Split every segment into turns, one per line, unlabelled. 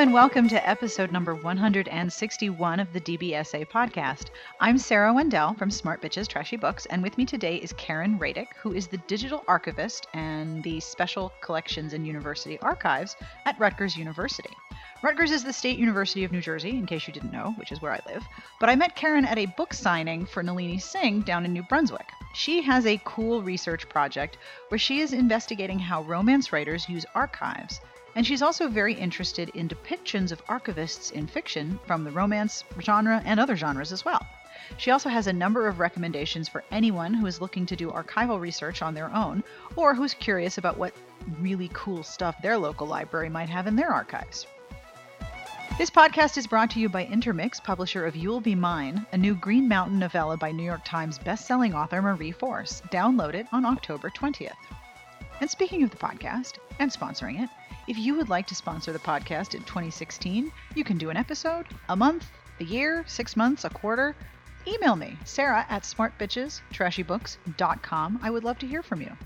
and welcome to episode number 161 of the DBSA podcast. I'm Sarah Wendell from Smart Bitches Trashy Books, and with me today is Caryn Radick, who is the digital archivist and the special collections and university archives at Rutgers University. Rutgers is the State University of New Jersey, in case you didn't know, which is where I live. But I met Karen at a book signing for Nalini Singh down in New Brunswick. She has a cool research project where she is investigating how romance writers use archives and she's also very interested in depictions of archivists in fiction from the romance genre and other genres as well. She also has a number of recommendations for anyone who is looking to do archival research on their own or who's curious about what really cool stuff their local library might have in their archives. This podcast is brought to you by Intermix, publisher of You'll Be Mine, a new Green Mountain novella by New York Times bestselling author Marie Force. Download it on October 20th. And speaking of the podcast and sponsoring it, if you would like to sponsor the podcast in 2016, you can do an episode, a month, a year, six months, a quarter. Email me, Sarah at smartbitchestrashybooks.com. I would love to hear from you.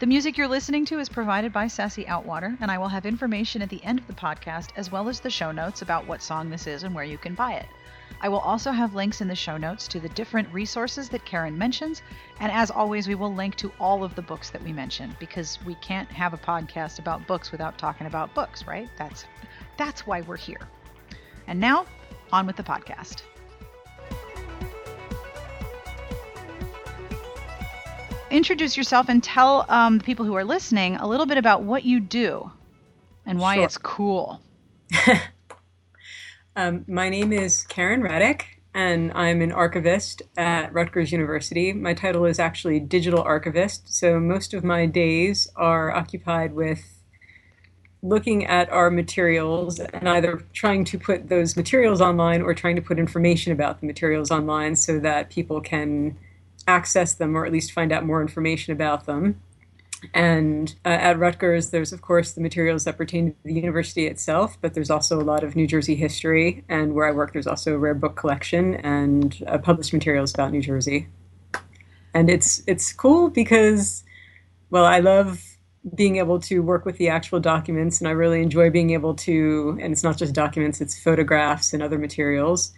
The music you're listening to is provided by Sassy Outwater, and I will have information at the end of the podcast as well as the show notes about what song this is and where you can buy it. I will also have links in the show notes to the different resources that Caryn mentions. And as always, we will link to all of the books that we mentioned because we can't have a podcast about books without talking about books, right? That's that's why we're here. And now, on with the podcast. Introduce yourself and tell um, the people who are listening a little bit about what you do and why
Sure.
it's cool.
Um, my name is Caryn Radick, and I'm an archivist at Rutgers University. My title is actually digital archivist, so most of my days are occupied with looking at our materials and either trying to put those materials online or trying to put information about the materials online so that people can access them or at least find out more information about them. And uh, at Rutgers, there's of course the materials that pertain to the university itself, but there's also a lot of New Jersey history. And where I work, there's also a rare book collection and uh, published materials about New Jersey. And it's it's cool because, well, I love being able to work with the actual documents, and I really enjoy being able to. And it's not just documents; it's photographs and other materials.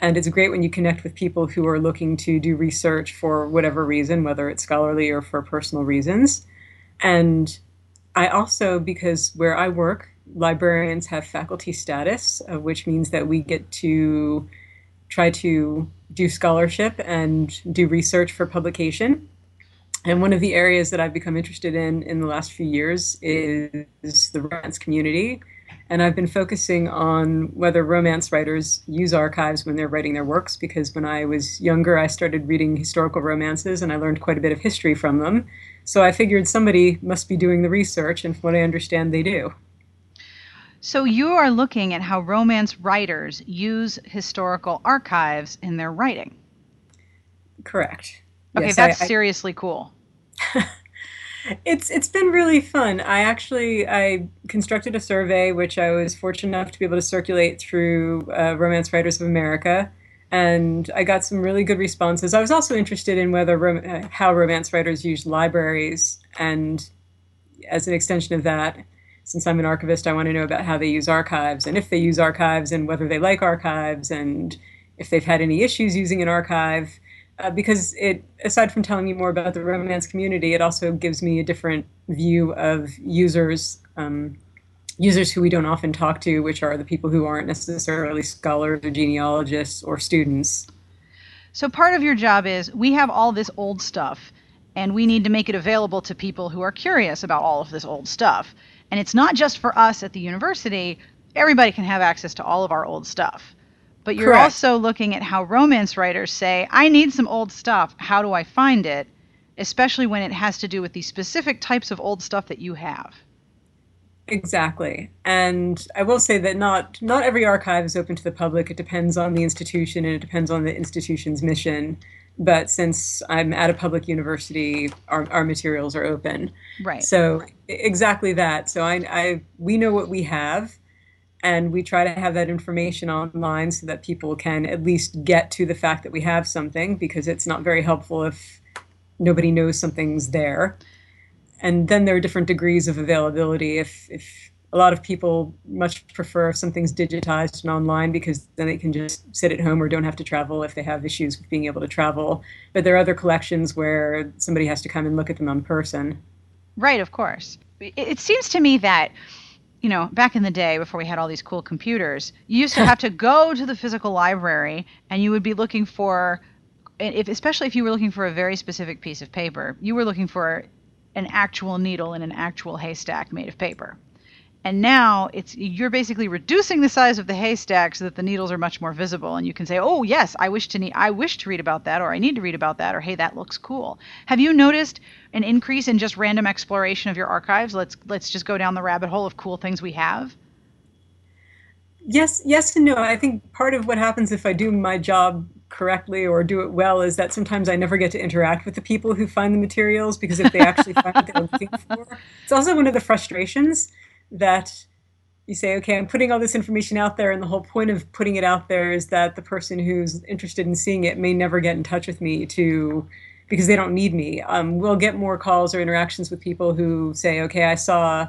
And it's great when you connect with people who are looking to do research for whatever reason, whether it's scholarly or for personal reasons. And I also, because where I work, librarians have faculty status, uh, which means that we get to try to do scholarship and do research for publication. And one of the areas that I've become interested in in the last few years is the romance community. And I've been focusing on whether romance writers use archives when they're writing their works, because when I was younger, I started reading historical romances and I learned quite a bit of history from them. So I figured somebody must be doing the research, and from what I understand, they do.
So you are looking at how romance writers use historical archives in their writing.
Correct.
Okay,
Yes,
that's
I- I-
seriously cool.
It's it's been really fun. I actually I constructed a survey which I was fortunate enough to be able to circulate through uh, Romance Writers of America, and I got some really good responses. I was also interested in whether rom- uh, how romance writers use libraries, and as an extension of that, since I'm an archivist, I want to know about how they use archives and if they use archives and whether they like archives and if they've had any issues using an archive uh, because it aside from telling me more about the romance community it also gives me a different view of users um, users who we don't often talk to which are the people who aren't necessarily scholars or genealogists or students
So part of your job is we have all this old stuff and we need to make it available to people who are curious about all of this old stuff. And it's not just for us at the university, everybody can have access to all of our old stuff. But you're
Correct.
also looking at how romance writers say, I need some old stuff. How do I find it? Especially when it has to do with the specific types of old stuff that you have.
Exactly. And I will say that not not every archive is open to the public. It depends on the institution and it depends on the institution's mission. But since I'm at a public university, our, our materials are open.
Right.
So exactly that. So I, I we know what we have and we try to have that information online so that people can at least get to the fact that we have something because it's not very helpful if nobody knows something's there and then there are different degrees of availability if if a lot of people much prefer if something's digitized and online because then they can just sit at home or don't have to travel if they have issues with being able to travel. But there are other collections where somebody has to come and look at them in person.
Right, of course. It seems to me that you know, back in the day before we had all these cool computers, you used to have to go to the physical library and you would be looking for if especially if you were looking for a very specific piece of paper, you were looking for an actual needle in an actual haystack made of paper. And now it's you're basically reducing the size of the haystack so that the needles are much more visible, and you can say, "Oh yes, I wish to I wish to read about that, or I need to read about that, or hey, that looks cool." Have you noticed an increase in just random exploration of your archives? Let's let's just go down the rabbit hole of cool things we have.
Yes, yes and no. I think part of what happens if I do my job correctly or do it well is that sometimes I never get to interact with the people who find the materials because if they actually find what they're looking for, it's also one of the frustrations that you say, okay, I'm putting all this information out there, and the whole point of putting it out there is that the person who's interested in seeing it may never get in touch with me to because they don't need me. Um, we'll get more calls or interactions with people who say, okay, I saw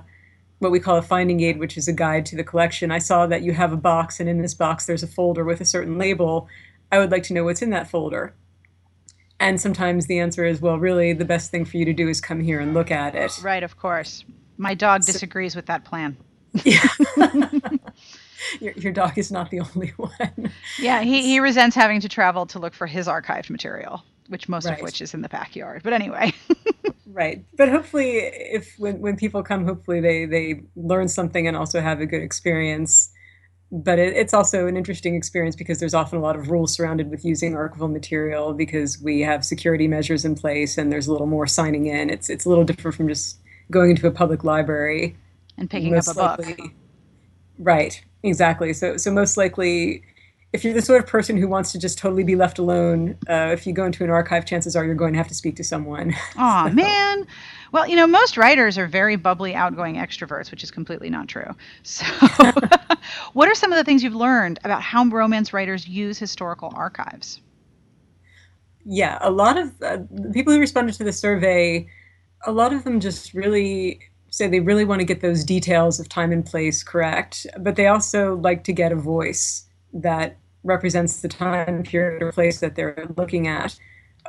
what we call a finding aid, which is a guide to the collection. I saw that you have a box, and in this box there's a folder with a certain label. I would like to know what's in that folder. And sometimes the answer is, well, really, the best thing for you to do is come here and look at it.
Right, of course. My dog disagrees so, with that plan.
Yeah. your, your dog is not the only one.
Yeah, he, he resents having to travel to look for his archived material, which most right. of which is in the backyard. But anyway.
right. But hopefully if when, when people come, hopefully they, they learn something and also have a good experience. But it, it's also an interesting experience because there's often a lot of rules surrounded with using archival material because we have security measures in place and there's a little more signing in. It's it's a little different from just going into a public library
and picking up a likely, book.
Right, exactly. So, so most likely, if you're the sort of person who wants to just totally be left alone, uh, if you go into an archive, chances are you're going to have to speak to someone.
Oh so. man. Well, you know, most writers are very bubbly, outgoing extroverts, which is completely not true. So, what are some of the things you've learned about how romance writers use historical archives?
Yeah, a lot of uh, people who responded to the survey a lot of them just really say they really want to get those details of time and place correct, but they also like to get a voice that represents the time period or place that they're looking at.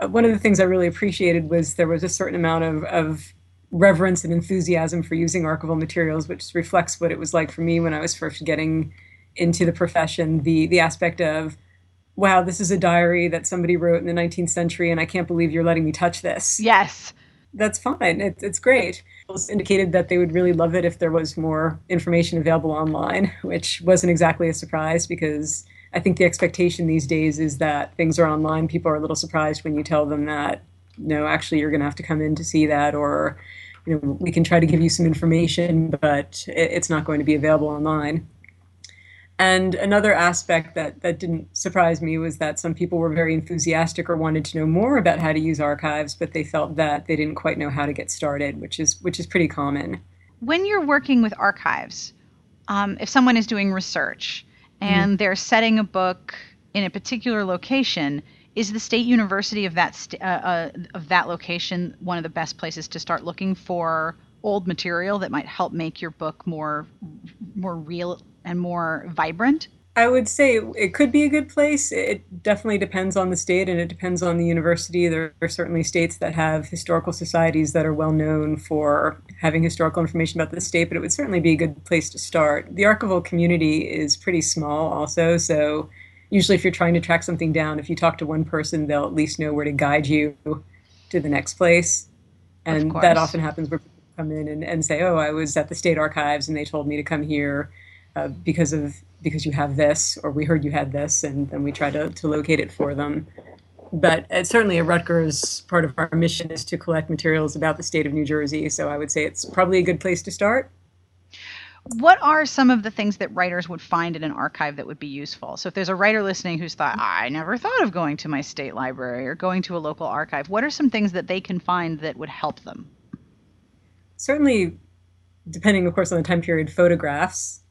Uh, one of the things I really appreciated was there was a certain amount of, of reverence and enthusiasm for using archival materials, which reflects what it was like for me when I was first getting into the profession. The the aspect of, wow, this is a diary that somebody wrote in the 19th century, and I can't believe you're letting me touch this.
Yes
that's fine. It, it's great. It indicated that they would really love it if there was more information available online, which wasn't exactly a surprise because I think the expectation these days is that things are online. People are a little surprised when you tell them that, no, actually, you're going to have to come in to see that, or you know, we can try to give you some information, but it's not going to be available online. And another aspect that, that didn't surprise me was that some people were very enthusiastic or wanted to know more about how to use archives, but they felt that they didn't quite know how to get started, which is which is pretty common.
When you're working with archives, um, if someone is doing research and mm-hmm. they're setting a book in a particular location, is the state university of that st- uh, uh, of that location one of the best places to start looking for old material that might help make your book more more real and more vibrant?
I would say it could be a good place. It definitely depends on the state and it depends on the university. There are certainly states that have historical societies that are well known for having historical information about the state, but it would certainly be a good place to start. The archival community is pretty small, also, so usually if you're trying to track something down, if you talk to one person, they'll at least know where to guide you to the next place. And that often happens where people come in and, and say, Oh, I was at the state archives and they told me to come here uh, because of because you have this or we heard you had this and then we try to, to locate it for them. But uh, certainly at rutgers part of our mission is to collect materials about the state of new jersey so i would say it's probably a good place to start.
What are some of the things that writers would find in an archive that would be useful? So if there's a writer listening who's thought i never thought of going to my state library or going to a local archive what are some things that they can find that would help them?
Certainly depending of course on the time period photographs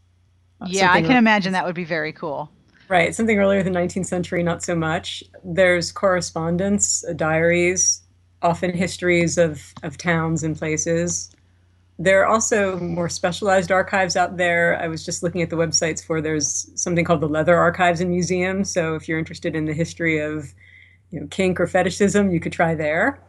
yeah, I can imagine that would be very cool.
Right, something earlier than 19th century, not so much. There's correspondence, uh, diaries, often histories of, of towns and places. There are also more specialized archives out there. I was just looking at the websites for there's something called the Leather Archives and Museum. So if you're interested in the history of you know, kink or fetishism, you could try there.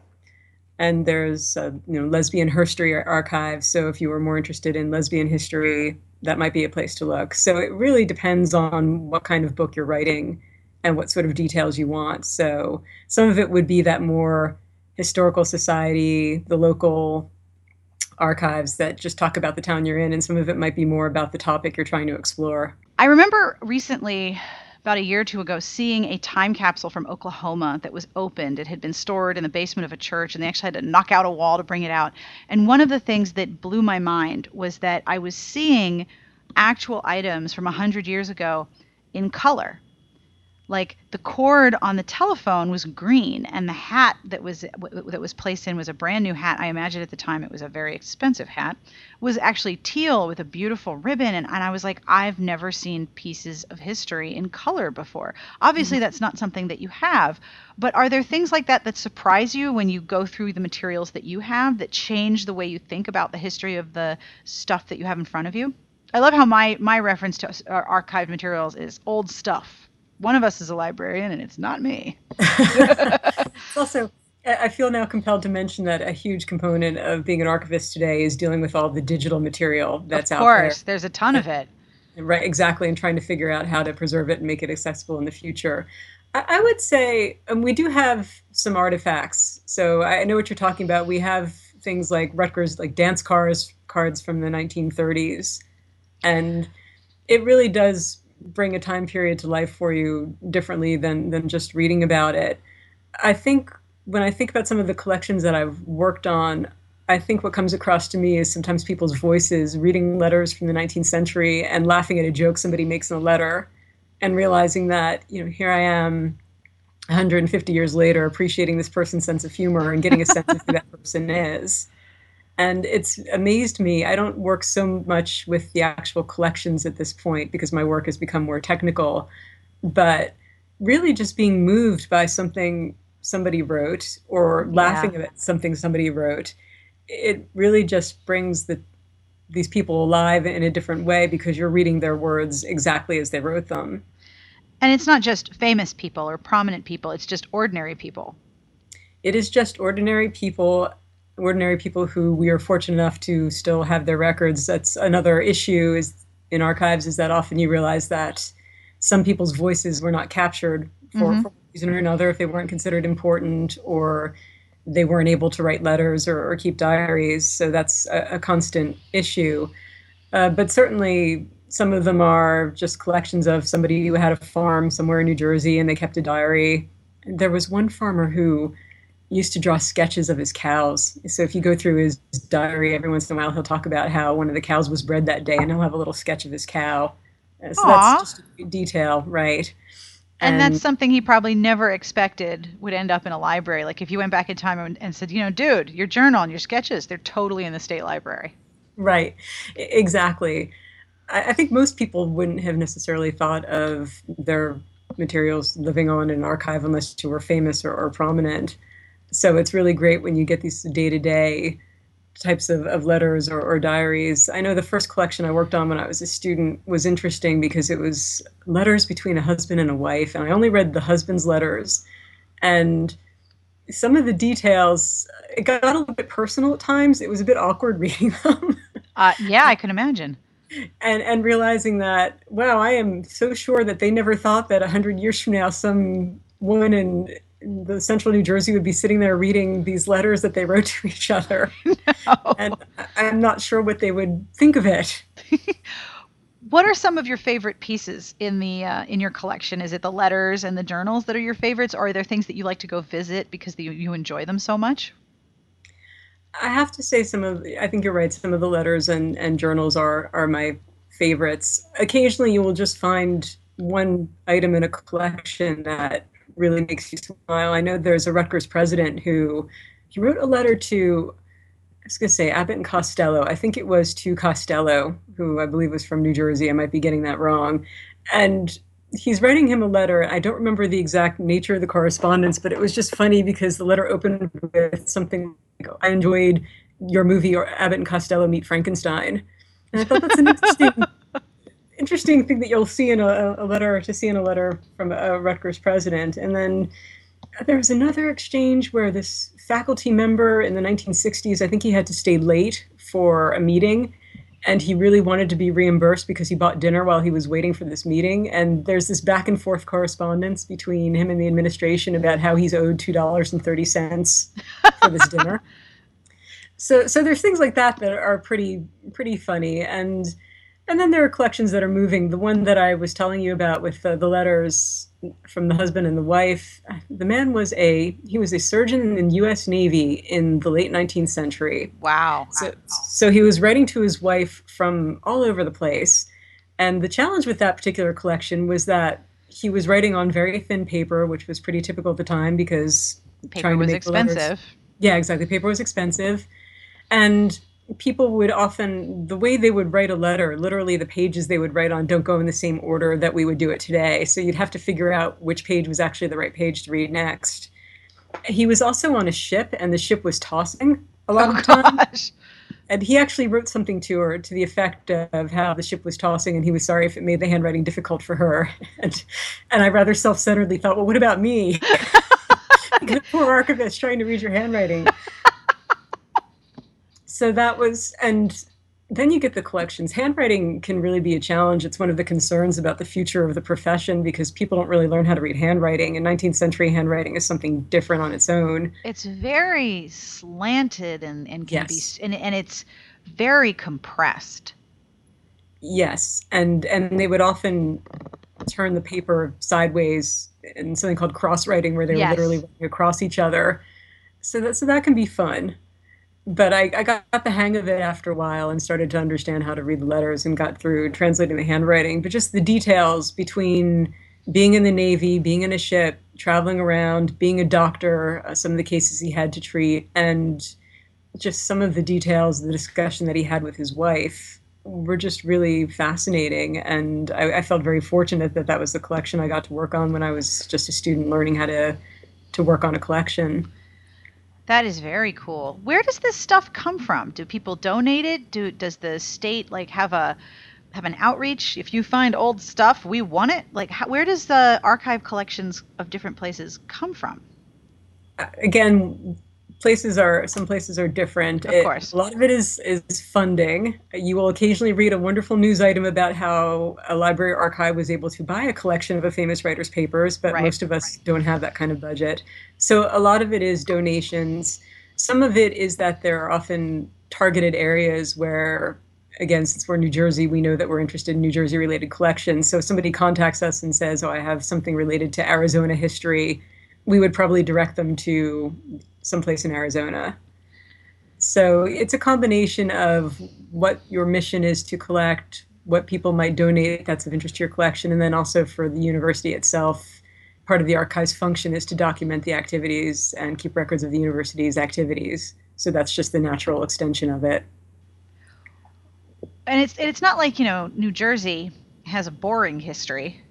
And there's uh, you know lesbian history archives. So if you were more interested in lesbian history, that might be a place to look. So it really depends on what kind of book you're writing and what sort of details you want. So some of it would be that more historical society, the local archives that just talk about the town you're in, and some of it might be more about the topic you're trying to explore.
I remember recently, about a year or two ago, seeing a time capsule from Oklahoma that was opened. It had been stored in the basement of a church, and they actually had to knock out a wall to bring it out. And one of the things that blew my mind was that I was seeing actual items from 100 years ago in color like the cord on the telephone was green and the hat that was that was placed in was a brand new hat. I imagine at the time it was a very expensive hat. Was actually teal with a beautiful ribbon and, and i was like i've never seen pieces of history in color before. Obviously mm-hmm. that's not something that you have but are there things like that that surprise you when you go through the materials that you have that change the way you think about the history of the stuff that you have in front of you? I love how my my reference to archived materials is old stuff one of us is a librarian and it's not me.
also, I feel now compelled to mention that a huge component of being an archivist today is dealing with all the digital material that's
out
there. Of
course, there's a ton of it.
Right, exactly, and trying to figure out how to preserve it and make it accessible in the future. I, I would say um, we do have some artifacts. So I know what you're talking about. We have things like Rutgers, like dance cars cards from the 1930s, and it really does bring a time period to life for you differently than than just reading about it. I think when I think about some of the collections that I've worked on, I think what comes across to me is sometimes people's voices reading letters from the 19th century and laughing at a joke somebody makes in a letter and realizing that, you know, here I am 150 years later appreciating this person's sense of humor and getting a sense of who that person is and it's amazed me. I don't work so much with the actual collections at this point because my work has become more technical, but really just being moved by something somebody wrote or laughing at something somebody wrote, it really just brings the these people alive in a different way because you're reading their words exactly as they wrote them.
And it's not just famous people or prominent people, it's just ordinary people.
It is just ordinary people ordinary people who we are fortunate enough to still have their records. That's another issue is in archives is that often you realize that some people's voices were not captured for, mm-hmm. for one reason or another if they weren't considered important or they weren't able to write letters or, or keep diaries. So that's a, a constant issue. Uh, but certainly some of them are just collections of somebody who had a farm somewhere in New Jersey and they kept a diary. There was one farmer who used to draw sketches of his cows. So if you go through his diary, every once in a while he'll talk about how one of the cows was bred that day, and he'll have a little sketch of his cow. Uh, so Aww. that's just a detail, right?
And, and, that's something he probably never expected would end up in a library. Like if you went back in time and, and said, you know, dude, your journal and your sketches, they're totally in the state library.
Right, exactly. I, I think most people wouldn't have necessarily thought of their materials living on in an archive unless you were famous or, or prominent so it's really great when you get these day to day types of, of letters or, or, diaries. I know the first collection I worked on when I was a student was interesting because it was letters between a husband and a wife, and I only read the husband's letters. And some of the details, it got a little bit personal at times. It was a bit awkward reading them.
uh, yeah, I can imagine.
And and realizing that, wow, I am so sure that they never thought that a hundred years from now, some woman in the central New Jersey would be sitting there reading these letters that they wrote to each other. No. And I'm not sure what they would think of it.
what are some of your favorite pieces in the uh, in your collection? Is it the letters and the journals that are your favorites, or are there things that you like to go visit because you, you enjoy them so much?
I have to say, some of I think you're right. Some of the letters and, and journals are are my favorites. Occasionally, you will just find one item in a collection that really makes you smile. I know there's a Rutgers president who he wrote a letter to I was going to say Abbott and Costello. I think it was to Costello, who I believe was from New Jersey. I might be getting that wrong. And he's writing him a letter. I don't remember the exact nature of the correspondence, but it was just funny because the letter opened with something like, I enjoyed your movie or Abbott and Costello Meet Frankenstein. And I thought that's an interesting interesting thing that you'll see in a, a, letter to see in a letter from a Rutgers president. And then uh, there was another exchange where this faculty member in the 1960s, I think he had to stay late for a meeting, and he really wanted to be reimbursed because he bought dinner while he was waiting for this meeting. And there's this back and forth correspondence between him and the administration about how he's owed two dollars and thirty cents for this dinner. So, so there's things like that that are pretty pretty funny and and then there are collections that are moving. The one that I was telling you about with the, the letters from the husband and the wife, the man was a he was a surgeon in the U.S. Navy in the late 19th century.
Wow.
So, so he was writing to his wife from all over the place, and the challenge with that particular collection was that he was writing on very thin paper, which was pretty typical at the time because
paper was expensive.
Letters, yeah, exactly. Paper was expensive, and people would often the way they would write a letter literally the pages they would write on don't go in the same order that we would do it today. So you'd have to figure out which page was actually the right page to read next. He was also on a ship and the ship was tossing a lot oh, of the time. gosh. and he actually wrote something to her to the effect of how the ship was tossing and he was sorry if it made the handwriting difficult for her. And and i rather self-centeredly thought well what about me? Poor archivist trying to read your handwriting so that was and then you get the collections. Handwriting can really be a challenge. It's one of the concerns about the future of the profession because people don't really learn how to read handwriting. And 19th century handwriting is something different on its own.
It's very slanted and, and can yes. be and, and it's very compressed.
Yes. And and they would often turn the paper sideways in something called cross writing where they're yes. literally writing across each other. So that so that can be fun but I, I, got the hang of it after a while and started to understand how to read the letters and got through translating the handwriting. But just the details between being in the Navy, being in a ship, traveling around, being a doctor, uh, some of the cases he had to treat, and just some of the details, the discussion that he had with his wife were just really fascinating. And I, I felt very fortunate that that was the collection I got to work on when I was just a student learning how to to work on a collection.
That is very cool. Where does this stuff come from? Do people donate it? Do does the state like have a have an outreach? If you find old stuff, we want it. Like, how, where does the archive collections of different places come from?
Uh, again, places are some places are different.
Of it, course,
a lot of it is is funding. You will occasionally read a wonderful news item about how a library archive was able to buy a collection of a famous writer's papers, but right. most of us don't have that kind of budget. So a lot of it is donations. Some of it is that there are often targeted areas where again, since we're New Jersey, we know that we're interested in New Jersey related collections. So if somebody contacts us and says, Oh, I have something related to Arizona history, we would probably direct them to someplace in Arizona. So it's a combination of what your mission is to collect, what people might donate that's of interest to your collection, and then also for the university itself. Part of the archives function is to document the activities and keep records of the university's activities. So that's just the natural extension of it.
And it's it's not like you know New Jersey has a boring history.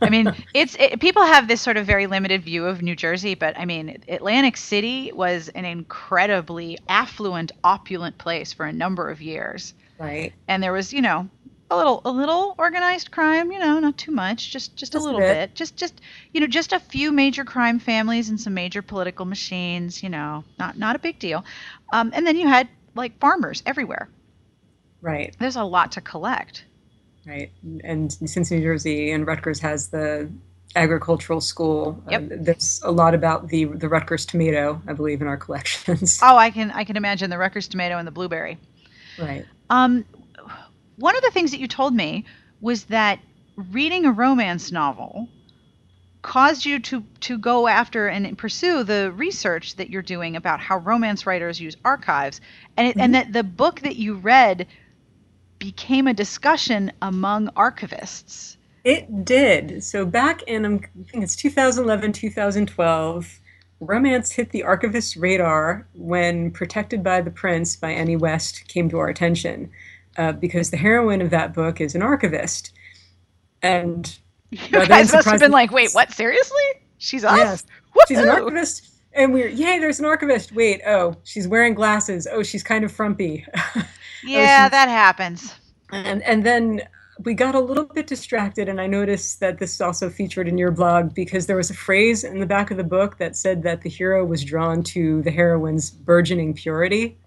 I mean, it's it, people have this sort of very limited view of New Jersey, but I mean, Atlantic City was an incredibly affluent, opulent place for a number of years.
Right.
And there was, you know, a little a little organized crime, you know, not too much, just just, just a little a bit. bit. Just just you know, just a few major crime families and some major political machines, you know, not not a big deal. Um, and then you had like farmers everywhere.
Right.
There's a lot to collect
right? And since New Jersey and Rutgers has the agricultural school,
uh, yep.
uh, there's a lot about the the Rutgers tomato, I believe, in our collections.
Oh, I can I can imagine the Rutgers tomato and the blueberry.
Right.
Um, one of the things that you told me was that reading a romance novel caused you to to go after and pursue the research that you're doing about how romance writers use archives and it, mm-hmm. and that the book that you read became a discussion among archivists.
It did. So back in um, I think it's 2011, 2012, romance hit the archivist's radar when Protected by the Prince by Annie West came to our attention. Uh, because the heroine of that book is an archivist. And
you guys must have been like, wait, what? Seriously? She's us? Yes.
She's an archivist and we are yay, there's an archivist. Wait, oh, she's wearing glasses. Oh, she's kind of frumpy.
Oh, yeah, oh, that happens.
And and then we got a little bit distracted, and I noticed that this is also featured in your blog because there was a phrase in the back of the book that said that the hero was drawn to the heroine's burgeoning purity.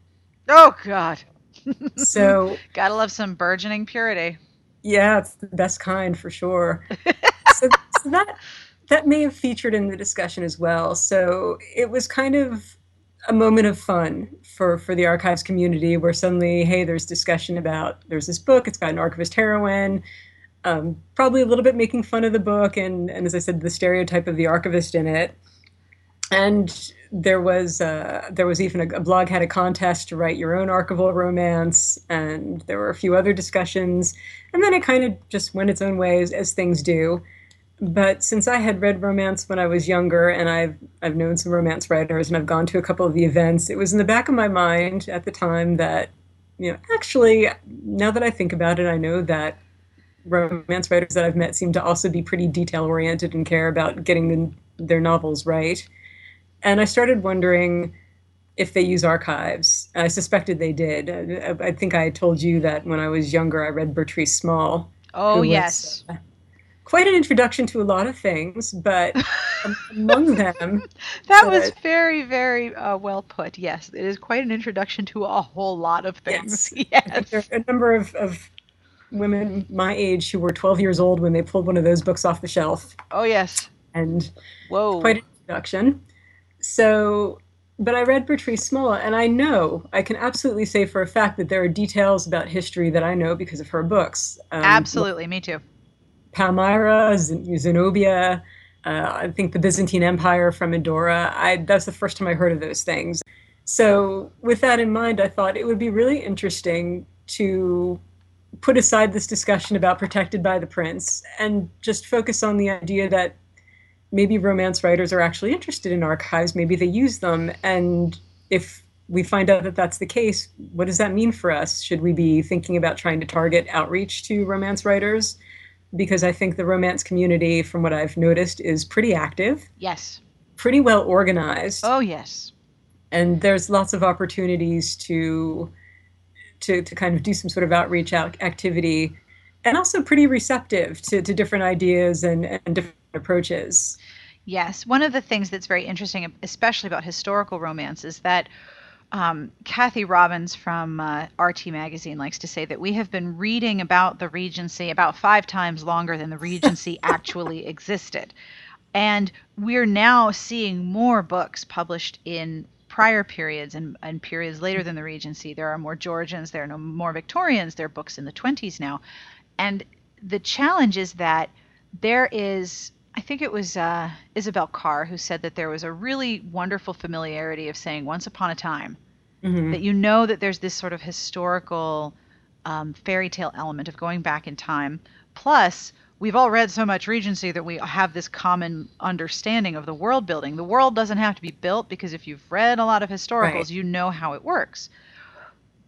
Oh God!
so
gotta love some burgeoning purity.
Yeah, it's the best kind for sure. so, so that that may have featured in the discussion as well. So it was kind of a moment of fun for for the archives community where suddenly hey there's discussion about there's this book it's got an archivist heroine um, probably a little bit making fun of the book and and as i said the stereotype of the archivist in it. And there was uh, there was even a, a blog had a contest to write your own archival romance and there were a few other discussions. And then it kind of just went its own way as, as things do but since I had read romance when I was younger, and I've I've known some romance writers, and I've gone to a couple of the events, it was in the back of my mind at the time that, you know, actually, now that I think about it, I know that romance writers that I've met seem to also be pretty detail oriented and care about getting the, their novels right. And I started wondering if they use archives. I suspected they did. I, I think I told you that when I was younger, I read Bertrice Small.
Oh was, yes. Uh,
quite an introduction to a lot of things, but among them.
that was very, very uh, well put. Yes, it is quite an introduction to a whole lot of things. Yes. yes.
There are a number of, of women my age who were 12 years old when they pulled one of those books off the shelf.
Oh, yes.
And
Whoa.
quite an introduction. So, but I read Bertrice Small, and I know, I can absolutely say for a fact that there are details about history that I know because of her books.
Um, absolutely, me too.
Palmyra, Zenobia, uh, I think the Byzantine Empire from Endora. I, that's the first time I heard of those things. So, with that in mind, I thought it would be really interesting to put aside this discussion about protected by the prince and just focus on the idea that maybe romance writers are actually interested in archives, maybe they use them. And if we find out that that's the case, what does that mean for us? Should we be thinking about trying to target outreach to romance writers? Because I think the romance community, from what I've noticed, is pretty active.
Yes.
Pretty well organized.
Oh, yes.
And there's lots of opportunities to to, to kind of do some sort of outreach out activity and also pretty receptive to, to different ideas and, and different approaches.
Yes. One of the things that's very interesting, especially about historical romance, is that um, Cathy Robbins from uh, RT Magazine likes to say that we have been reading about the Regency about five times longer than the Regency actually existed. And we're now seeing more books published in prior periods and, and periods later than the Regency. There are more Georgians, there are no more Victorians, there are books in the 20s now. And the challenge is that there is I think it was uh, Isobel Carr who said that there was a really wonderful familiarity of saying "once upon a time," mm-hmm. that you know that there's this sort of historical um, fairy tale element of going back in time. Plus, we've all read so much Regency that we have this common understanding of the world building. The world doesn't have to be built because if you've read a lot of historicals, right. you know how it works.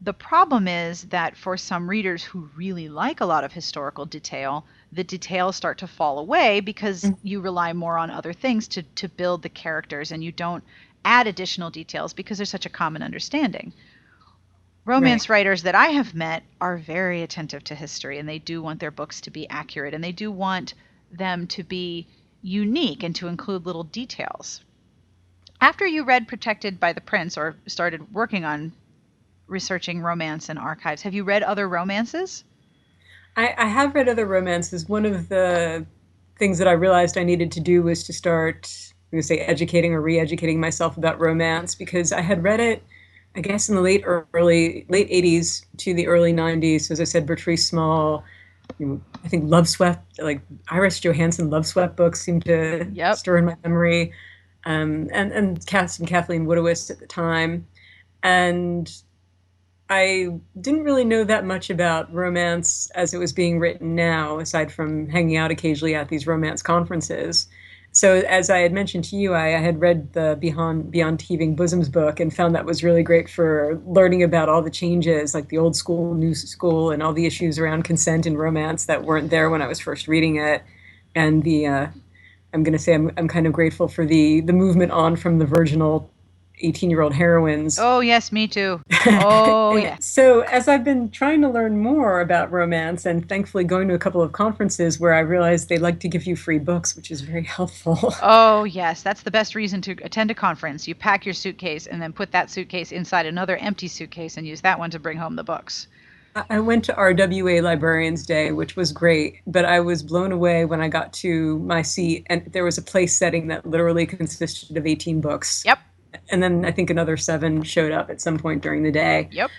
The problem is that for some readers who really like a lot of historical detail, the details start to fall away because mm-hmm. you rely more on other things to, to build the characters and you don't add additional details because there's such a common understanding. Romance right. writers that I have met are very attentive to history and they do want their books to be accurate and they do want them to be unique and to include little details. After you read Protected by the Prince or started working on researching romance and archives. Have you read other romances?
I, I have read other romances. One of the things that I realized I needed to do was to start, I'm going to say, educating or re-educating myself about romance because I had read it, I guess, in the late early late 80s to the early 90s. As I said, Bertrice Small. You know, I think Loveswept, like Iris Johansen Loveswept books seem to yep. stir in my memory. Um, and and Cass and Kathleen Woodiwiss at the time, and I didn't really know that much about romance as it was being written now, aside from hanging out occasionally at these romance conferences. So, as I had mentioned to you, I, I had read the Beyond, Beyond Heaving Bosoms book and found that was really great for learning about all the changes, like the old school, new school, and all the issues around consent and romance that weren't there when I was first reading it, and the uh, I'm going to say I'm, I'm kind of grateful for the the movement on from the virginal 18 year old heroines.
Oh, yes, me too. Oh, yes.
so, as I've been trying to learn more about romance and thankfully going to a couple of conferences where I realized they like to give you free books, which is very helpful.
Oh, yes. That's the best reason to attend a conference. You pack your suitcase and then put that suitcase inside another empty suitcase and use that one to bring home the books.
I went to RWA Librarians Day, which was great, but I was blown away when I got to my seat and there was a place setting that literally consisted of 18 books.
Yep.
And then I think another seven showed up at some point during the day.
Yep.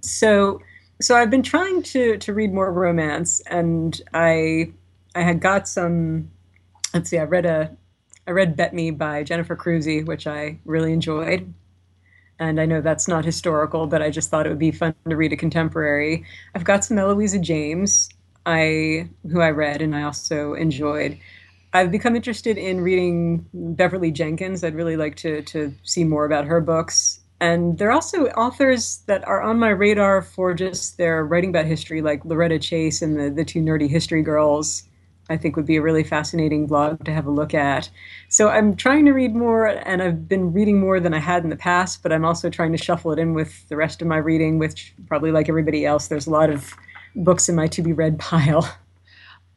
So so I've been trying to to read more romance and I I had got some let's see, I read a I read Bet Me by Jennifer Crusie, which I really enjoyed and I know that's not historical, but I just thought it would be fun to read a contemporary. I've got some Eloisa James, I who I read and I also enjoyed. I've become interested in reading Beverly Jenkins. I'd really like to to see more about her books. And there are also authors that are on my radar for just their writing about history, like Loretta Chase and the, the two nerdy history girls. I think would be a really fascinating blog to have a look at. So I'm trying to read more, and I've been reading more than I had in the past, but I'm also trying to shuffle it in with the rest of my reading, which probably like everybody else, there's a lot of books in my to be read pile.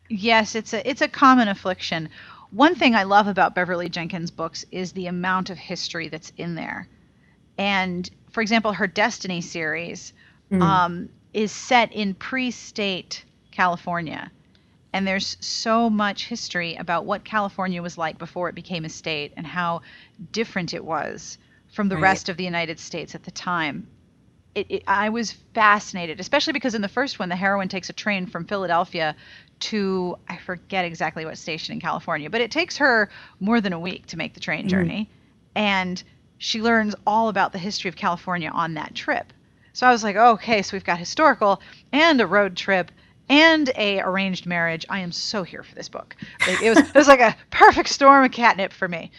Yes, it's a it's a common affliction. One thing I love about Beverly Jenkins books is the amount of history that's in there. And for example, her Destiny series mm. um, is set in pre-state California and there's so much history about what California was like before it became a state and how different it was from the right. rest of the United States at the time. It, it, I was fascinated, especially because in the first one, the heroine takes a train from Philadelphia to, I forget exactly what station in California, but it takes her more than a week to make the train mm-hmm. journey. And she learns all about the history of California on that trip. So I was like, okay, so we've got historical and a road trip and a arranged marriage. I am so here for this book. It was it was like a perfect storm of catnip for me.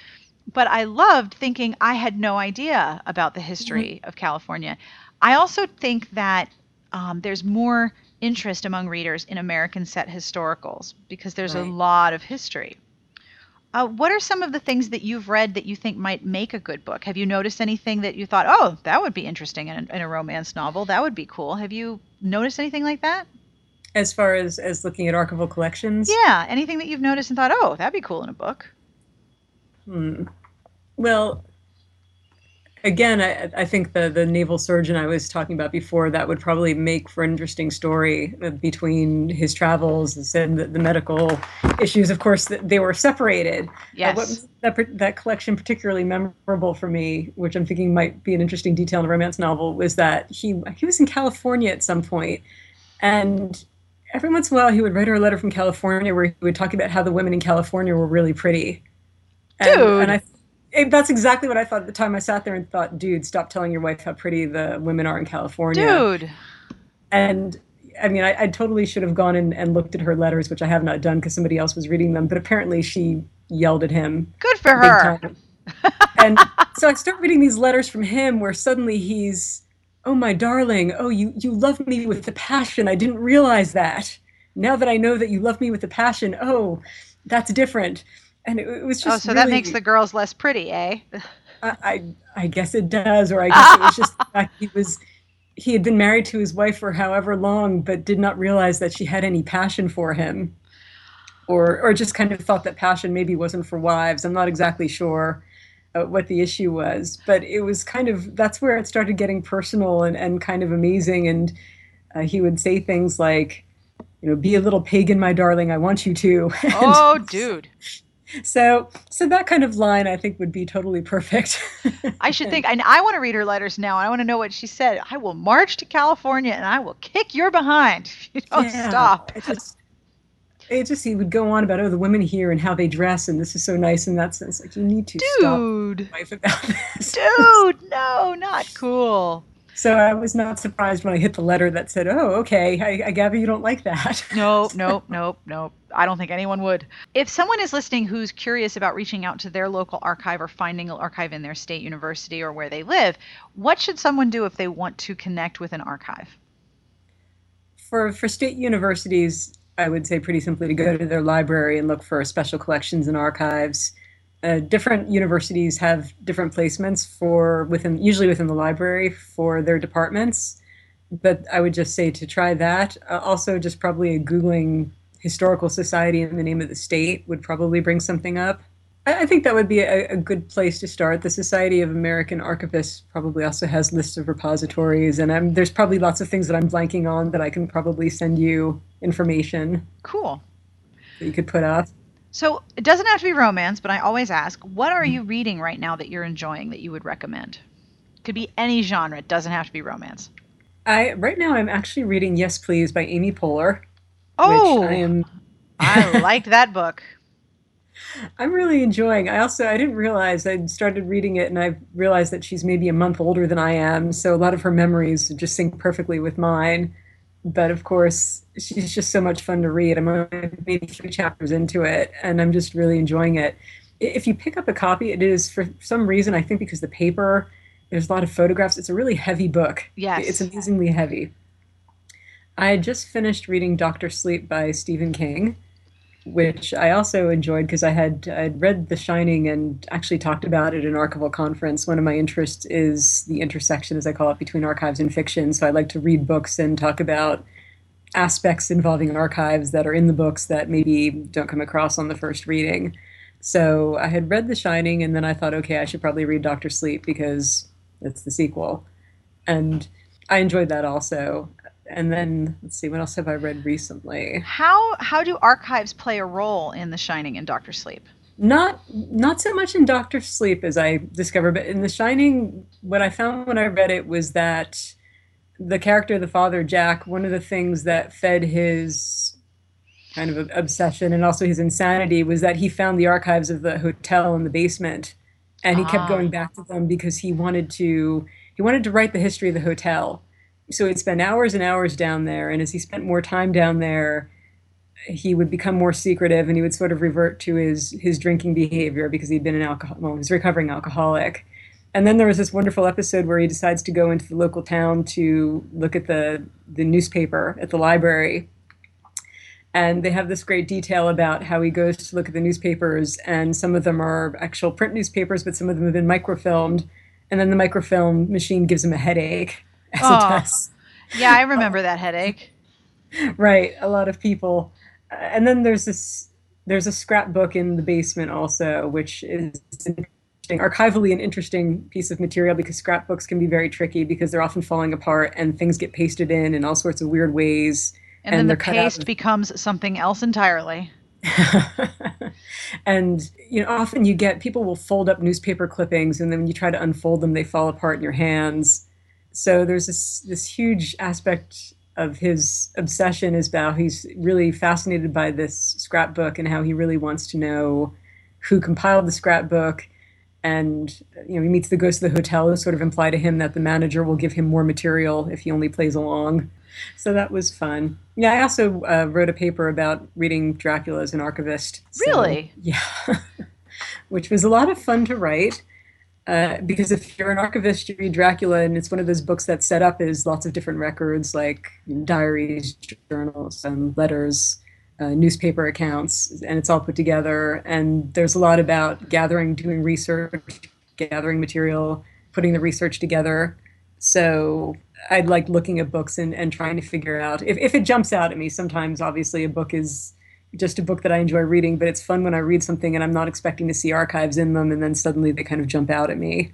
But I loved thinking I had no idea about the history mm-hmm. of California. I also think that um, there's more interest among readers in American set historicals because there's right. a lot of history. Uh, what are some of the things that you've read that you think might make a good book? Have you noticed anything that you thought, oh, that would be interesting in a, in a romance novel? That would be cool. Have you noticed anything like that?
as far as as looking at archival collections
yeah anything that you've noticed and thought oh that'd be cool in a book
hmm. well again I, I think the the naval surgeon i was talking about before that would probably make for an interesting story between his travels and the, the medical issues of course they were separated
yes.
Uh, what that, that collection particularly memorable for me which i'm thinking might be an interesting detail in a romance novel was that he he was in california at some point and every once in a while he would write her a letter from California where he would talk about how the women in California were really pretty.
And, dude.
And I, that's exactly what I thought at the time. I sat there and thought, dude, stop telling your wife how pretty the women are in California.
Dude.
And I mean, I, I totally should have gone in and looked at her letters, which I have not done because somebody else was reading them. But apparently she yelled at him.
Good for her.
and so I start reading these letters from him where suddenly he's Oh, my darling, oh, you, you love me with the passion. I didn't realize that. Now that I know that you love me with the passion, oh, that's different. And it, it was just.
Oh, so
really,
that makes the girls less pretty, eh?
I, I, I guess it does, or I guess it was just the fact he was he had been married to his wife for however long, but did not realize that she had any passion for him, or or just kind of thought that passion maybe wasn't for wives. I'm not exactly sure uh, what the issue was. But it was kind of that's where it started getting personal and, and kind of amazing. And uh, he would say things like, you know, be a little pagan, my darling. I want you to.
oh, dude.
So, so that kind of line I think would be totally perfect.
I should think. I, I want to read her letters now. I want to know what she said. I will march to California and I will kick your behind if you don't yeah, stop.
Just, it just he would go on about oh the women here and how they dress and this is so nice in that sense like you need to
dude
stop this
dude no not cool
so i was not surprised when i hit the letter that said oh okay i, I gather you don't like that
no, no, no, no. i don't think anyone would if someone is listening who's curious about reaching out to their local archive or finding an archive in their state university or where they live what should someone do if they want to connect with an archive
for for state universities I would say pretty simply to go to their library and look for special collections and archives. Uh, different universities have different placements for within, usually within the library for their departments. But I would just say to try that. Uh, also, just probably a googling historical society in the name of the state would probably bring something up. I think that would be a, a, good place to start. The Society of American Archivists probably also has lists of repositories, and I'm, there's probably lots of things that I'm blanking on that I can probably send you information.
Cool.
That you could put up.
So it doesn't have to be romance, but I always ask, what are hmm. you reading right now that you're enjoying that you would recommend? It could be any genre. It doesn't have to be romance.
I right now I'm actually reading Yes Please by Amy Poehler.
Oh,
I am.
I like that book.
I'm really enjoying. I also I didn't realize I'd started reading it and I realized that she's maybe a month older than I am, so a lot of her memories just sync perfectly with mine. But of course, she's just so much fun to read. I'm only maybe three chapters into it, and I'm just really enjoying it. If you pick up a copy, it is for some reason I think because the paper, there's a lot of photographs. It's a really heavy book.
Yes,
it's amazingly heavy. I had just finished reading Doctor Sleep by Stephen King which I also enjoyed because I had I'd read The Shining and actually talked about it at an archival conference. One of my interests is the intersection, as I call it, between archives and fiction. So I like to read books and talk about aspects involving archives that are in the books that maybe don't come across on the first reading. So I had read The Shining, and then I thought, okay, I should probably read Doctor Sleep because it's the sequel. And I enjoyed that also and then let's see what else have I read recently.
How how do archives play a role in The Shining and Doctor Sleep?
Not not so much in Doctor Sleep as I discovered, but in The Shining, what I found when I read it was that the character, of the father Jack, one of the things that fed his kind of obsession and also his insanity was that he found the archives of the hotel in the basement, and he ah. kept going back to them because he wanted to he wanted to write the history of the hotel so he'd spend hours and hours down there and as he spent more time down there he would become more secretive and he would sort of revert to his his drinking behavior because he'd been an alcohol well he was recovering alcoholic. And then there was this wonderful episode where he decides to go into the local town to look at the the newspaper at the library. And they have this great detail about how he goes to look at the newspapers and some of them are actual print newspapers but some of them have been microfilmed. And then the microfilm machine gives him a headache as oh, it does.
Yeah, I remember that headache.
right, a lot of people. Uh, and then there's this there's a scrapbook in the basement also, which is archivally an interesting piece of material because scrapbooks can be very tricky because they're often falling apart and things get pasted in in all sorts of weird ways.
And, and then the paste of... becomes something else entirely.
and you know often you get people will fold up newspaper clippings and then when you try to unfold them they fall apart in your hands so there's this this huge aspect of his obsession is about he's really fascinated by this scrapbook and how he really wants to know who compiled the scrapbook. And you know he meets the ghost of the hotel who sort of imply to him that the manager will give him more material if he only plays along. So that was fun. Yeah i also uh, wrote a paper about reading dracula as an archivist.
So, really?
yeah. Which was a lot of fun to write uh, because if you're an archivist, you read Dracula, and it's one of those books that's set up as lots of different records, like diaries, journals, and letters, uh, newspaper accounts, and it's all put together. And there's a lot about gathering, doing research, gathering material, putting the research together. So I like looking at books and, and trying to figure out if, if it jumps out at me. Sometimes, obviously, a book is just a book that I enjoy reading, but it's fun when I read something and I'm not expecting to see archives in them, and then suddenly they kind of jump out at me.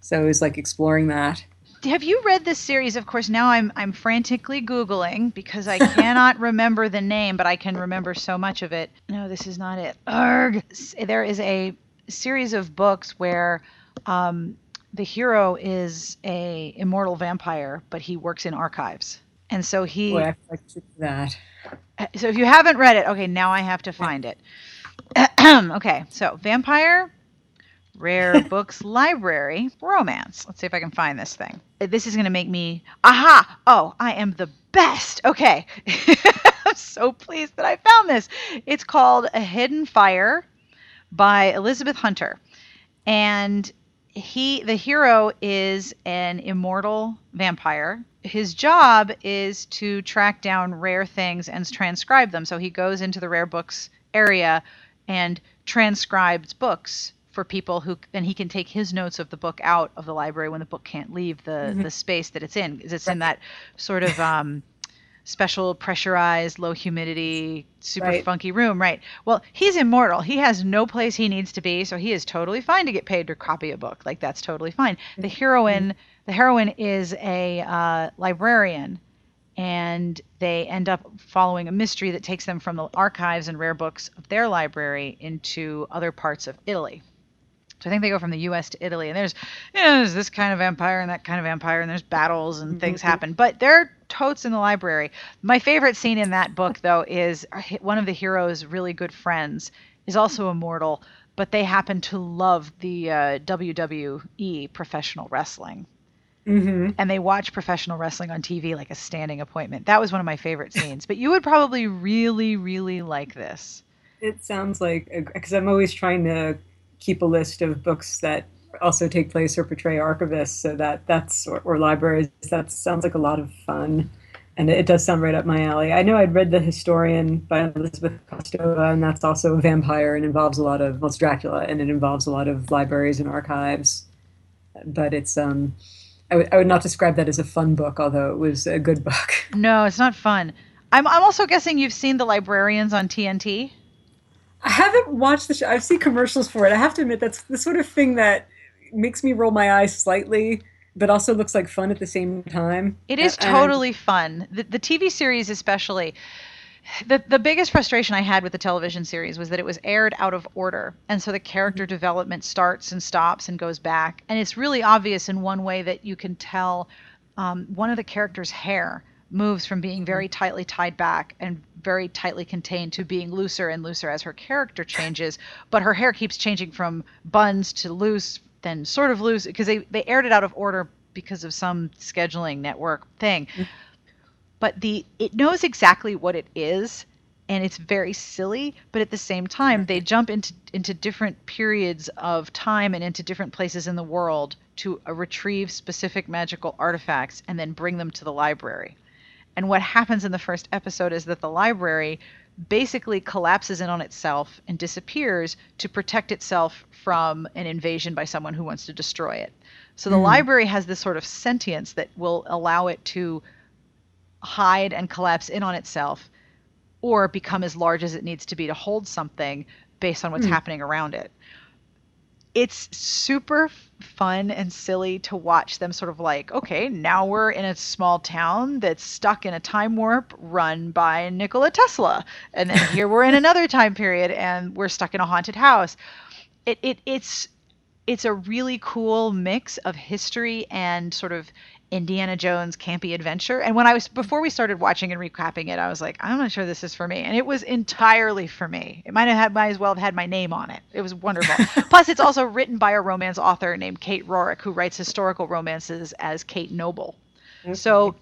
So it's like exploring that.
Have you read this series? Of course, now I'm I'm frantically googling because I cannot remember the name, but I can remember so much of it. No, this is not it. Arg! There is a series of books where um, the hero is a immortal vampire, but he works in archives, and so he.
Boy, I like that
so if you haven't read it, okay, now I have to find it. okay, so Vampire, Rare Books Library, Romance. Let's see if I can find this thing. Uh, this is going to make me. Aha! Oh, I am the best. Okay. I'm so pleased that I found this. It's called A Hidden Fire by Elizabeth Hunter. And he the hero is an immortal vampire. His job is to track down rare things and transcribe them. So he goes into the rare books area and transcribes books for people who then he can take his notes of the book out of the library when the book can't leave the mm-hmm. the space that it's in. It's in that sort of um, special pressurized, low humidity, super right. funky room, right? Well, he's immortal. He has no place he needs to be, so he is totally fine to get paid to copy a book. Like that's totally fine. The mm-hmm. heroine, the heroine is a uh, librarian, and they end up following a mystery that takes them from the archives and rare books of their library into other parts of Italy. So I think they go from the U.S. to Italy, and there's, you know, there's this kind of empire and that kind of empire, and there's battles and things mm-hmm. happen. But they're totes in the library. My favorite scene in that book, though, is one of the hero's really good friends is also immortal, but they happen to love the uh, WWE professional wrestling. Mm-hmm. And they watch professional wrestling on TV like a standing appointment. That was one of my favorite scenes. But you would probably really, really like this.
It sounds like because I'm always trying to keep a list of books that also take place or portray archivists so that that's or, or libraries that sounds like a lot of fun. And it, does sound right up my alley. I know i'd read the historian by elizabeth kostova and that's also a vampire and involves a lot of well it's dracula and it involves a lot of libraries and archives. But it's um I, w- I would not describe that as a fun book although it was a good book.
No it's not fun. I'm, I'm also guessing you've seen the librarians on tnt
I haven't watched the show. I've seen commercials for it. I have to admit that's the sort of thing that makes me roll my eyes slightly, but also looks like fun at the same time.
It is and, totally fun. The, the TV series, especially. The, the biggest frustration I had with the television series was that it was aired out of order. And so the character mm-hmm. development starts and stops and goes back. And it's really obvious in one way that you can tell um, one of the characters' hair moves from being very mm-hmm. tightly tied back and very tightly contained to being looser and looser as her character changes. But her hair keeps changing from buns to loose, then sort of loose, because they, they aired it out of order because of some scheduling network thing. Mm-hmm. But the it knows exactly what it is and it's very silly but at the same time they jump into into different periods of time and into different places in the world to uh, retrieve specific magical artifacts and then bring them to the library and what happens in the first episode is that the library basically collapses in on itself and disappears to protect itself from an invasion by someone who wants to destroy it. So the mm. library has this sort of sentience that will allow it to hide and collapse in on itself or become as large as it needs to be to hold something based on what's mm. happening around it it's super fun and silly to watch them sort of like, okay, now we're in a small town that's stuck in a time warp run by Nikola Tesla. And then here we're in another time period and we're stuck in a haunted house. It, it it's it's a really cool mix of history and sort of Indiana Jones campy adventure. And when I was before we started watching and recapping it, I was like, I'm not sure this is for me. And it was entirely for me. It might have had might as well have had my name on it. It was wonderful. Plus, it's also written by a romance author named Kate Rorick, who writes historical romances as Kate Noble. Okay. So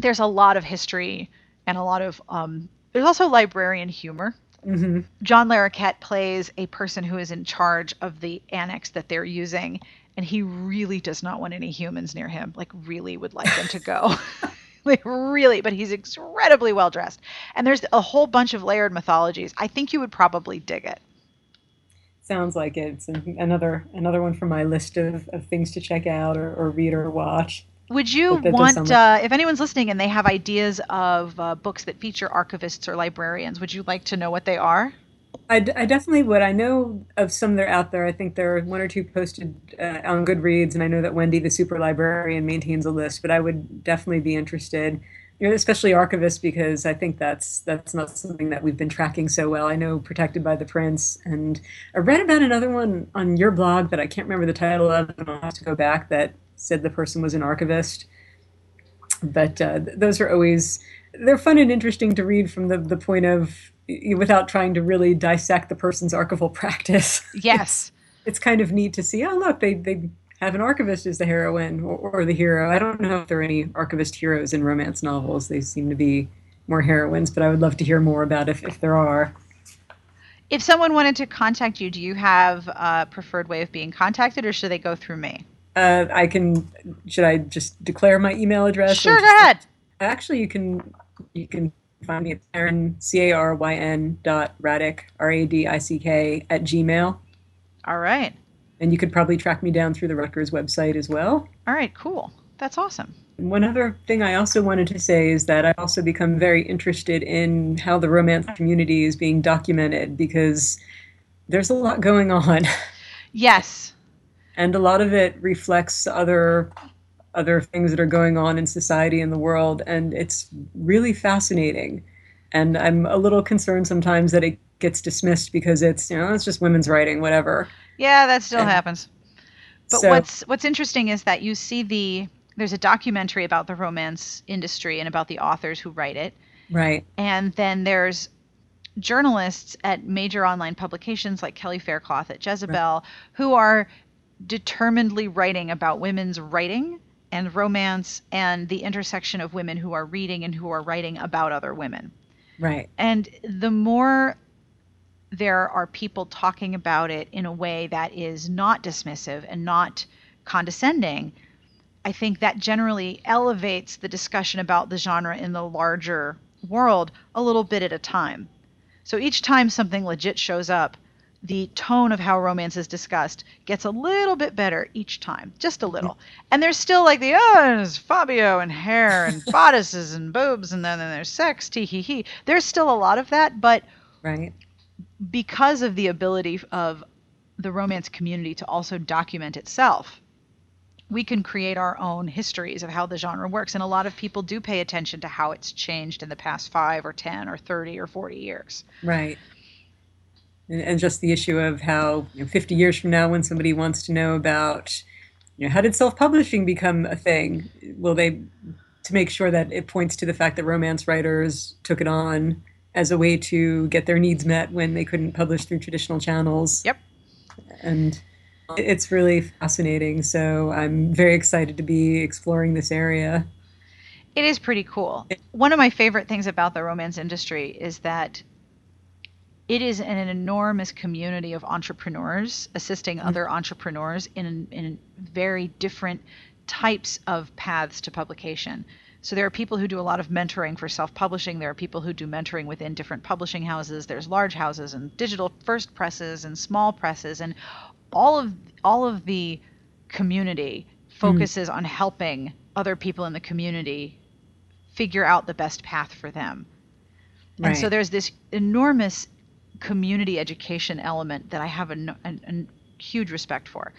there's a lot of history and a lot of um, there's also librarian humor. Mm-hmm. John Larroquette plays a person who is in charge of the annex that they're using, and he really does not want any humans near him. Like, really would like them to go. like, really, but he's incredibly well dressed. And there's a whole bunch of layered mythologies. I think you would probably dig it.
Sounds like it. it's another another one from my list of, of things to check out or, or read or watch.
Would you want, uh, if anyone's listening and they have ideas of uh, books that feature archivists or librarians, would you like to know what they are?
I, d- I definitely would. I know of some that are out there. I think there are one or two posted uh, on Goodreads, and I know that Wendy, the super librarian, maintains a list. But I would definitely be interested, you know, especially archivists, because I think that's that's not something that we've been tracking so well. I know Protected by the Prince, and I read about another one on your blog that I can't remember the title of, and I'll have to go back. That said the person was an archivist. But uh, those are always they're fun and interesting to read from the the point of without trying to really dissect the person's archival practice.
Yes.
it's, it's, kind of neat to see, oh, look, they, they have an archivist as the heroine or, or, the hero. I don't know if there are any archivist heroes in romance novels. They seem to be more heroines, but I would love to hear more about if, if there are.
If someone wanted to contact you, do you have a preferred way of being contacted, or should they go through me?
Uh, I can. Should I just declare my email address?
Sure, go ahead.
Actually, you can. You can find me at Caryn C A R Y N dot Radick R A D I C K at Gmail.
All right.
And you could probably track me down through the Rutgers website as well.
All right, cool. That's awesome.
One other thing I also wanted to say is that I've also become very interested in how the romance community is being documented because there's a lot going on.
Yes.
and a lot of it reflects other other things that are going on in society and the world and it's really fascinating. And i'm a little concerned sometimes that it gets dismissed because it's you know it's just women's writing whatever.
Yeah, that still
And-
happens. But
so-
what's what's interesting is that you see the there's a documentary about the romance industry and about the authors who write it.
right.
And then there's journalists at major online publications like Kelly Faircloth at Jezebel who are determinedly writing about women's writing and romance and the intersection of women who are reading and who are writing about other women.
right
And the more there are people talking about it in a way that is not dismissive and not condescending, I think that generally elevates the discussion about the genre in the larger world a little bit at a time. So each time something legit shows up, the tone of how romance is discussed gets a little bit better each time, just a mm-hmm. little. And there's still like the oh, there's Fabio and hair and bodices and boobs, and then, then there's sex, tee hee hee. There's still a lot of that, but
right
because of the ability of the romance community to also document itself, we can create our own histories of how the genre works. And a lot of people do pay attention to how it's changed in the past five or 10 or 30 or 40 years.
right and, just the issue of how you know, 50 years from now when somebody wants to know about you know how did self-publishing become a thing will they to make sure that it points to the fact that romance writers took it on as a way to get their needs met when they couldn't publish through traditional channels
Yep.
and it's really fascinating so i'm very excited to be exploring this area
It is pretty cool. One of my favorite things about the romance industry is that it is an enormous community of entrepreneurs assisting mm-hmm. other entrepreneurs in, in very different types of paths to publication. So there are people who do a lot of mentoring for self-publishing. There are people who do mentoring within different publishing houses. There's large houses and digital first presses and small presses and all of all of the community mm. focuses on helping other people in the community figure out the best path for them. Right. And so there's this enormous community education element that I have a, an- an huge respect for.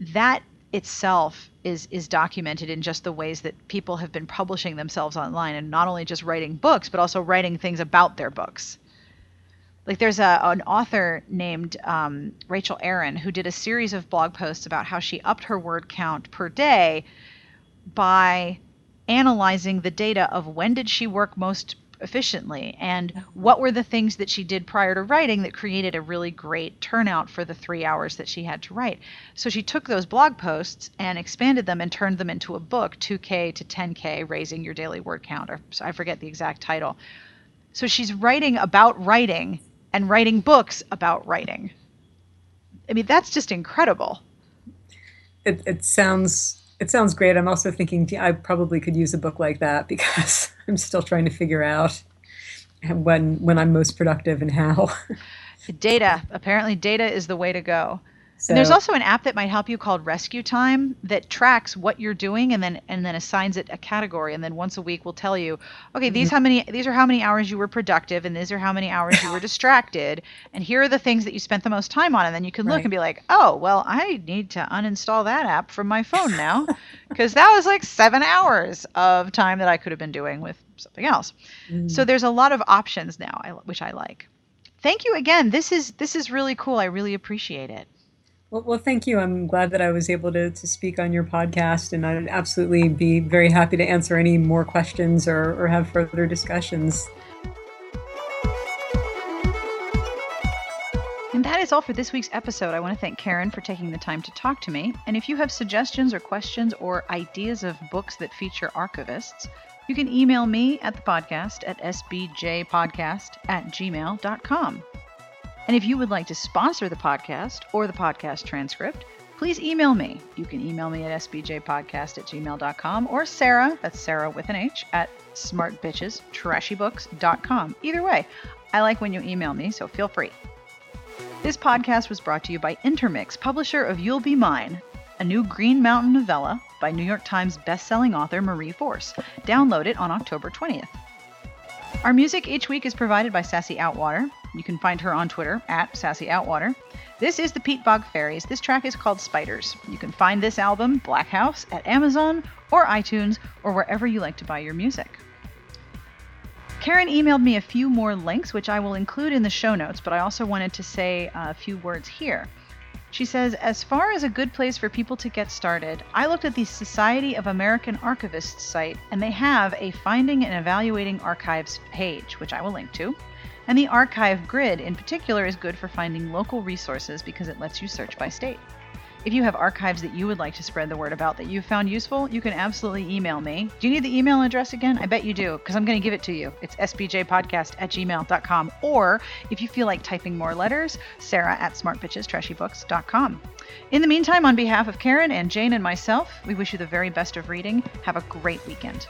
That itself is is documented in just the ways that people have been publishing themselves online and not only just writing books but also writing things about their books. Like there's a an author named um, Rachel Aaron who did a series of blog posts about how she upped her word count per day by analyzing the data of when did she work most efficiently and what were the things that she did prior to writing that created a really great turnout for the three hours that she had to write. So she took those blog posts and expanded them and turned them into a book, 2K to 10K, Raising Your Daily Word Count, or I forget the exact title. So she's writing about writing and writing books about writing. I mean, that's just incredible.
it, it sounds it sounds great. I'm also thinking I probably could use a book like that because I'm still trying to figure out when when I'm most productive and how.
Data. Apparently, data is the way to go.
So,
And there's also an app that might help you called Rescue Time that tracks what you're doing and then and then assigns it a category and then once a week will tell you, okay, these how many these are how many hours you were productive and these are how many hours you were distracted and here are the things that you spent the most time on and then you can look
Right.
and be like, "Oh, well, I need to uninstall that app from my phone now because that was like 7 hours of time that I could have been doing with something else."
mm,
So there's a lot of options now, which I like. Thank you again. This is this is really cool. I really appreciate it.
Well, well, thank you. I'm glad that I was able to, to speak on your podcast, and I'd absolutely be very happy to answer any more questions or, or have further discussions.
And that is all for this week's episode. I want to thank Caryn for taking the time to talk to me. And if you have suggestions or questions or ideas of books that feature archivists, you can email me at the podcast at sbjpodcast at gmail.com. And if you would like to sponsor the podcast or the podcast transcript, please email me. You can email me at sbjpodcast at gmail.com or Sarah, that's Sarah with an H, at smartbitchestrashybooks.com. Either way, I like when you email me, so feel free. This podcast was brought to you by Intermix, publisher of You'll Be Mine, a new Green Mountain novella by New York Times bestselling author Marie Force. Download it on October 20th. Our music each week is provided by Sassy Outwater. You can find her on Twitter at Sassy Outwater. This is the Peat Bog Fairies. This track is called Spiders. You can find this album, Black House, at Amazon or iTunes or wherever you like to buy your music. Caryn emailed me a few more links, which I will include in the show notes, but I also wanted to say a few words here. She says, as far as a good place for people to get started, I looked at the Society of American Archivists site, and they have a Finding and Evaluating Archives page, which I will link to. And the archive grid in particular is good for finding local resources because it lets you search by state. If you have archives that you would like to spread the word about that you've found useful, you can absolutely email me. Do you need the email address again? I bet you do, because I'm going to give it to you. It's sbjpodcast at gmail.com. Or if you feel like typing more letters, sarah at smartbitchestrashybooks.com. In the meantime, on behalf of Caryn and Jane and myself, we wish you the very best of reading. Have a great weekend.